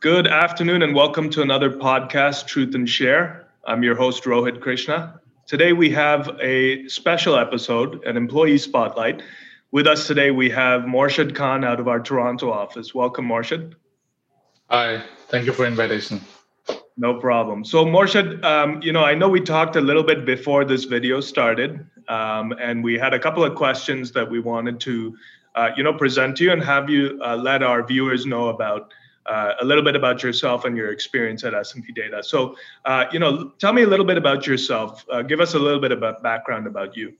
Good afternoon and welcome to another podcast, Truth and Share. I'm your host, Rohit Krishna. Today we have a special episode, an employee spotlight. With us today, we have Morshid Khan out of our Toronto office. Welcome, Morshid. Hi, thank you for the invitation. No problem. So, Morshid, um, you know, I know we talked a little bit before this video started, um, and we had a couple of questions that we wanted to, uh, you know, present to you and have you uh, let our viewers know about uh, a little bit about yourself and your experience at S&P Data. So, uh, you know, tell me a little bit about yourself. Uh, give us a little bit of background about you.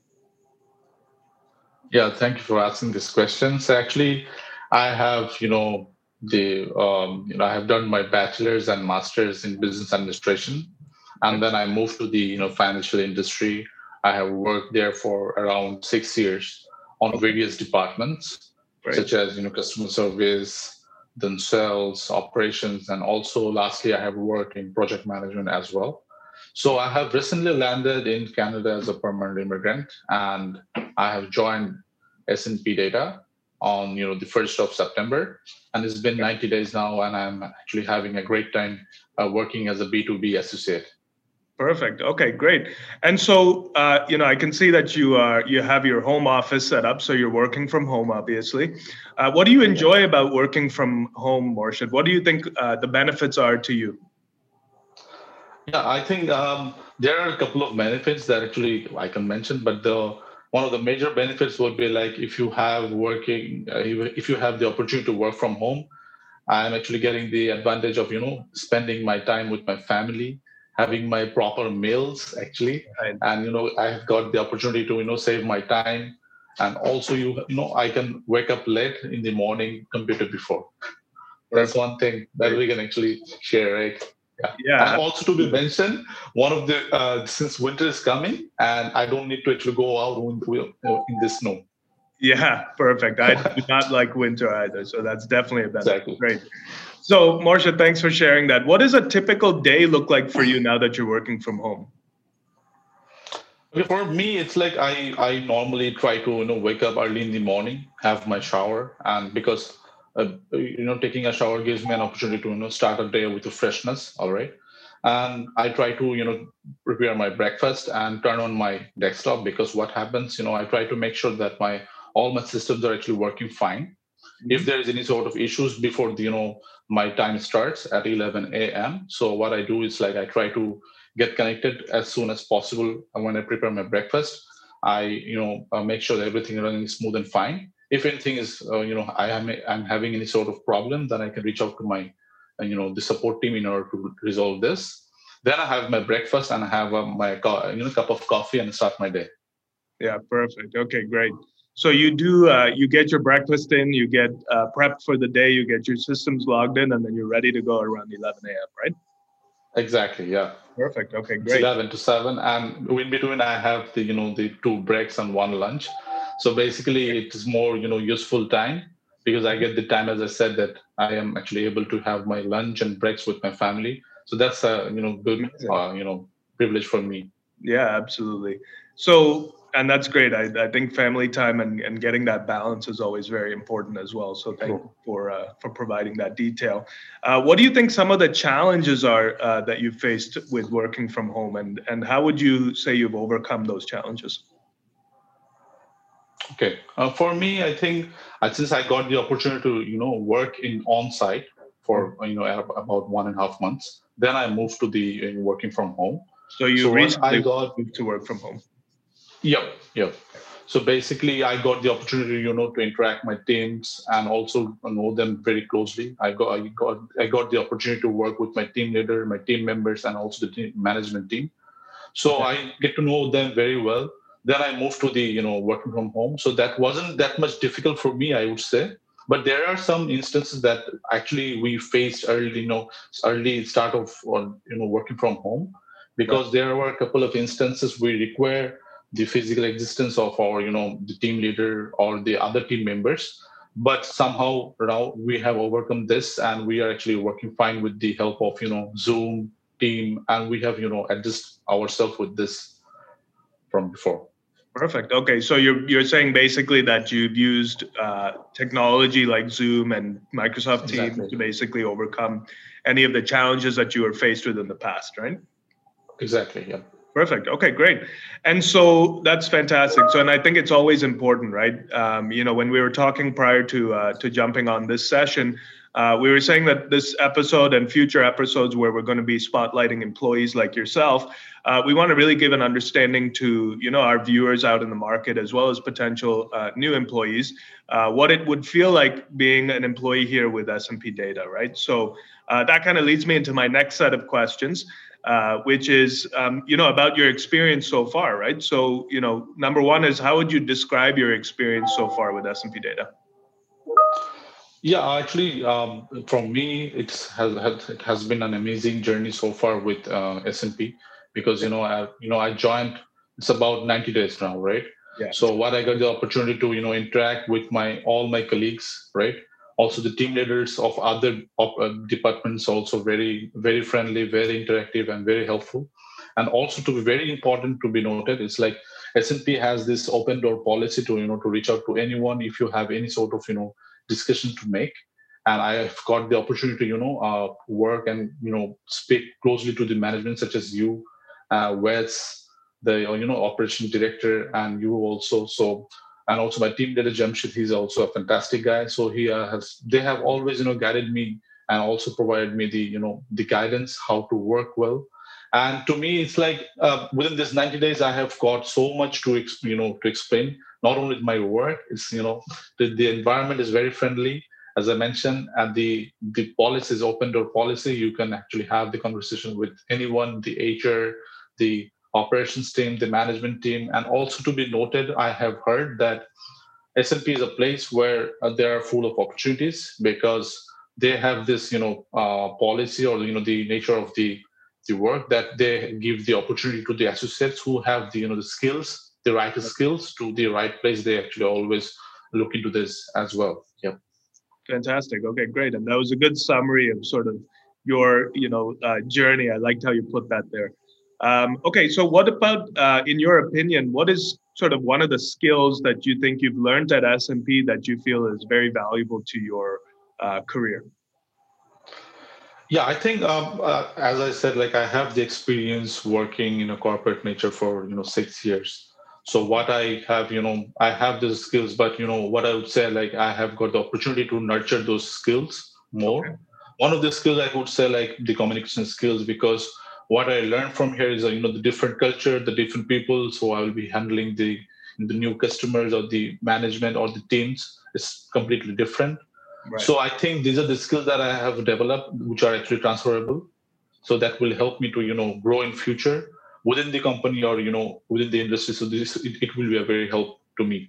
Yeah, thank you for asking this question. So actually, I have, you know, the um, you know I have done my bachelor's and master's in business administration, and then I moved to the you know financial industry. I have worked there for around six years on various departments, right. such as you know customer service, then sales, operations, and also lastly, I have worked in project management as well. So I have recently landed in Canada as a permanent immigrant, and I have joined S&P Data on you know the first of September, and it's been 90 days now, and I'm actually having a great time uh, working as a B2B associate. Perfect. Okay, great. And so, uh, you know, I can see that you are you have your home office set up, so you're working from home, obviously. Uh, what do you enjoy about working from home, Morshid? What do you think uh, the benefits are to you? Yeah, I think um, there are a couple of benefits that actually I can mention, but the one of the major benefits would be like if you have working, uh, if you have the opportunity to work from home, I'm actually getting the advantage of you know spending my time with my family having my proper meals actually right. and you know i've got the opportunity to you know save my time and also you you know i can wake up late in the morning compared to before that's one thing that we can actually share right yeah. yeah. And also to be mentioned, one of the uh, since winter is coming, and I don't need to actually go out in, in the snow. Yeah, perfect. I do not like winter either, so that's definitely a benefit. Exactly. Great. So, Morshid, thanks for sharing that. What does a typical day look like for you now that you're working from home? For me, it's like I, I normally try to you know wake up early in the morning, have my shower, and because uh, you know taking a shower gives me an opportunity to you know start a day with a freshness. All right, and I try to you know prepare my breakfast and turn on my desktop because what happens, you know, I try to make sure that my all my systems are actually working fine. If there is any sort of issues before the, you know my time starts at 11 a.m so what i do is like i try to get connected as soon as possible when i prepare my breakfast. I you know uh, make sure that everything is running smooth and fine. If anything is uh, you know i am i'm having any sort of problem then i can reach out to my uh, you know the support team in order to resolve this. Then i have my breakfast and i have uh, my you know cup of coffee and start my day. Yeah perfect. Okay great so you do uh, you get your breakfast in, you get uh, prepped for the day, you get your systems logged in, and then you're ready to go around 11 a.m. Right? Exactly. Yeah. Perfect. Okay. Great. It's 11 to 7, and in between I have the you know the two breaks and one lunch. So basically, it is more you know useful time because I get the time, as I said, that I am actually able to have my lunch and breaks with my family. So that's a you know good uh, you know privilege for me. Yeah, absolutely. So and that's great. I, I think family time and, and getting that balance is always very important as well. So thank cool. you for uh, for providing that detail. Uh, what do you think some of the challenges are uh, that you've faced with working from home, and and how would you say you've overcome those challenges? Okay, uh, for me, I think uh, since I got the opportunity to you know work in on site for you know about one and a half months, then I moved to the uh, working from home. So you so recently I got to work from home. Yep, yep. So basically, I got the opportunity, you know, to interact my teams and also know them very closely. I got, I got, I got the opportunity to work with my team leader, my team members, and also the team management team. So okay. I get to know them very well. Then I moved to the, you know, working from home. So that wasn't that much difficult for me, I would say. But there are some instances that actually we faced early, you know, early start of, you know, working from home, because right. there were a couple of instances we require the physical existence of our you know the team leader or the other team members but somehow now we have overcome this and we are actually working fine with the help of you know zoom team and we have you know adjust ourselves with this from before Perfect. Okay, so you're you're saying basically that you've used uh, technology like Zoom and Microsoft Teams exactly. to basically overcome any of the challenges that you were faced with in the past, right? Exactly. Yeah. Perfect. Okay, great. And so that's fantastic. So, and I think it's always important, right? Um, you know, when we were talking prior to uh, to jumping on this session, uh, we were saying that this episode and future episodes where we're going to be spotlighting employees like yourself, uh, we want to really give an understanding to you know our viewers out in the market as well as potential uh, new employees uh, what it would feel like being an employee here with S&P Data, right? So uh, that kind of leads me into my next set of questions. Uh, which is um, you know about your experience so far right? So you know number one is how would you describe your experience so far with s&p data? Yeah actually um, from me it has, it has been an amazing journey so far with uh, s&p because you know i you know i joined it's about 90 days now right? Yeah. so what i got the opportunity to you know interact with my all my colleagues right also the team leaders of other uh, departments also very very friendly very interactive and very helpful. And also to be very important to be noted it's like S&P has this open door policy to you know to reach out to anyone if you have any sort of you know discussion to make. And i've got the opportunity to you know uh, work and you know speak closely to the management such as you uh, wes the you know operation director and you also. So and also my team leader Jamshid, he's also a fantastic guy. So he uh, has they have always you know guided me and also provided me the you know the guidance how to work well. And to me, it's like uh, within this 90 days, I have got so much to you know to explain. Not only my work, it's you know the, the environment is very friendly, as I mentioned, and the the policy is open door policy. You can actually have the conversation with anyone, the HR, the operations team, the management team, and also to be noted, I have heard that S&P is a place where uh, they are full of opportunities because they have this, you know, uh, policy or you know the nature of the the work that they give the opportunity to the associates who have the you know the skills, the right skills to the right place. They actually always look into this as well. Yep. Fantastic. Okay, great. And that was a good summary of sort of your you know uh, journey. I liked how you put that there. Um, okay, so what about, uh, in your opinion, what is sort of one of the skills that you think you've learned at S&P that you feel is very valuable to your uh, career? Yeah, I think um, uh, as I said, like I have the experience working in a corporate nature for you know six years. So what I have, you know, I have those skills, but you know what I would say, like I have got the opportunity to nurture those skills more. Okay. One of the skills I would say, like the communication skills, because what I learned from here is, uh, you know, the different culture, the different people. So I will be handling the the new customers or the management or the teams is completely different. Right. So I think these are the skills that I have developed, which are actually transferable. So that will help me to, you know, grow in future within the company or you know within the industry. So this it, it will be a very help to me.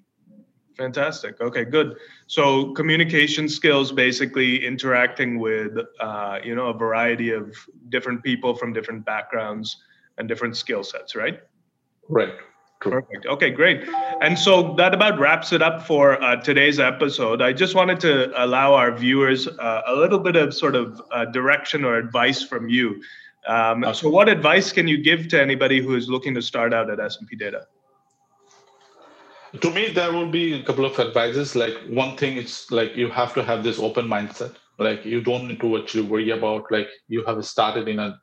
Fantastic. Okay, good. So communication skills, basically interacting with, uh, you know, a variety of different people from different backgrounds and different skill sets, right? Right. Perfect. Okay, great. And so that about wraps it up for uh, today's episode. I just wanted to allow our viewers uh, a little bit of sort of uh, direction or advice from you. Um, okay. So, what advice can you give to anybody who is looking to start out at S&P Data? To me there will be a couple of advices. Like one thing it's like you have to have this open mindset. Like you don't need to actually worry about like you have started in a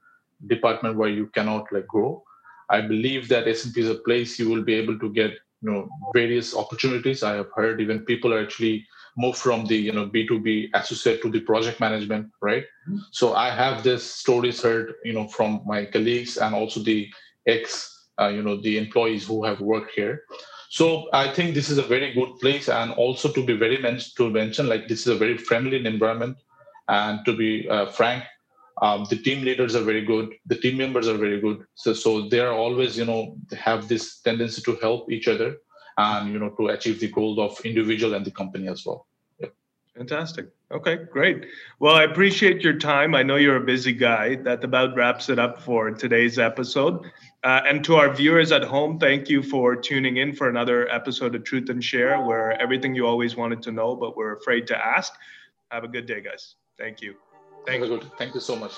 department where you cannot like grow. I believe that S&P is a place you will be able to get you know various opportunities. I have heard even people are actually move from the you know b2b associate to the project management right? Mm-hmm. so i have this stories heard you know from my colleagues and also the ex uh, you know the employees who have worked here so I think this is a very good place, and also to be very men- to mention, like this is a very friendly environment, and to be uh, frank, um, the team leaders are very good, the team members are very good. So so they are always you know have this tendency to help each other, and you know to achieve the goal of individual and the company as well. Fantastic. Okay, great. Well, I appreciate your time. I know you're a busy guy. That about wraps it up for today's episode. Uh, and to our viewers at home, thank you for tuning in for another episode of Truth and Share, where everything you always wanted to know, but we're afraid to ask. Have a good day, guys. Thank you. Thank you. Thank you so much.